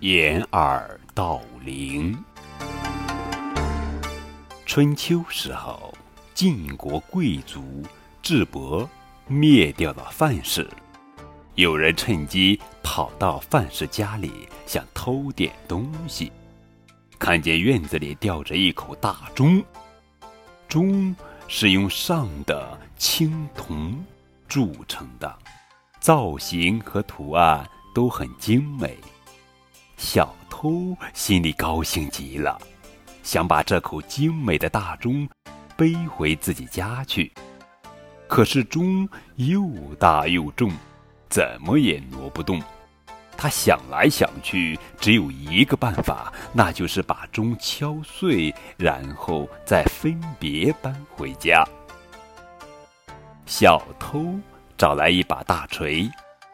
掩耳盗铃。春秋时候，晋国贵族智伯灭掉了范氏，有人趁机跑到范氏家里，想偷点东西，看见院子里吊着一口大钟，钟是用上的青铜铸成的，造型和图案都很精美。小偷心里高兴极了，想把这口精美的大钟背回自己家去。可是钟又大又重，怎么也挪不动。他想来想去，只有一个办法，那就是把钟敲碎，然后再分别搬回家。小偷找来一把大锤，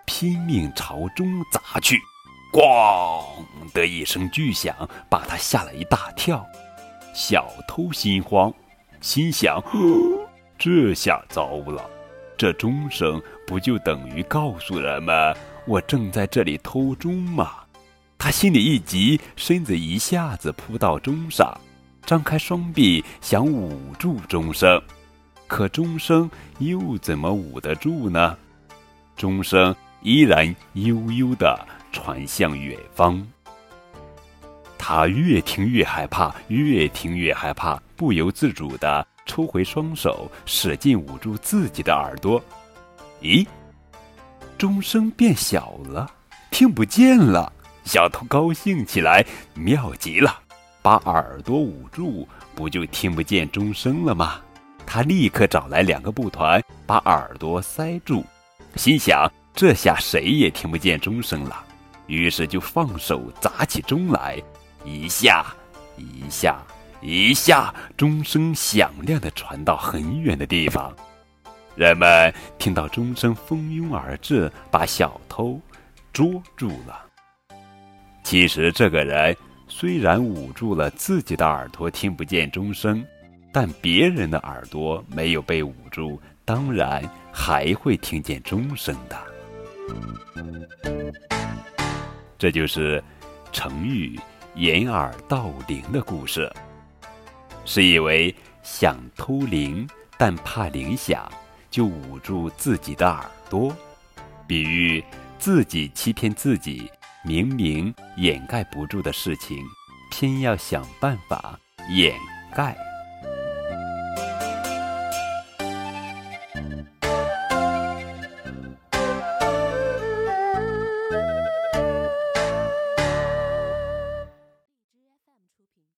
拼命朝钟砸去。咣的一声巨响，把他吓了一大跳。小偷心慌，心想：这下糟了，这钟声不就等于告诉人们我正在这里偷钟吗？他心里一急，身子一下子扑到钟上，张开双臂想捂住钟声，可钟声又怎么捂得住呢？钟声依然悠悠的。传向远方，他越听越害怕，越听越害怕，不由自主地抽回双手，使劲捂住自己的耳朵。咦，钟声变小了，听不见了。小偷高兴起来，妙极了，把耳朵捂住，不就听不见钟声了吗？他立刻找来两个布团，把耳朵塞住，心想：这下谁也听不见钟声了。于是就放手砸起钟来，一下，一下，一下，钟声响亮的传到很远的地方。人们听到钟声蜂拥而至，把小偷捉住了。其实这个人虽然捂住了自己的耳朵，听不见钟声，但别人的耳朵没有被捂住，当然还会听见钟声的。这就是成语“掩耳盗铃”的故事，是以为想偷铃，但怕铃响，就捂住自己的耳朵，比喻自己欺骗自己，明明掩盖不住的事情，偏要想办法掩盖。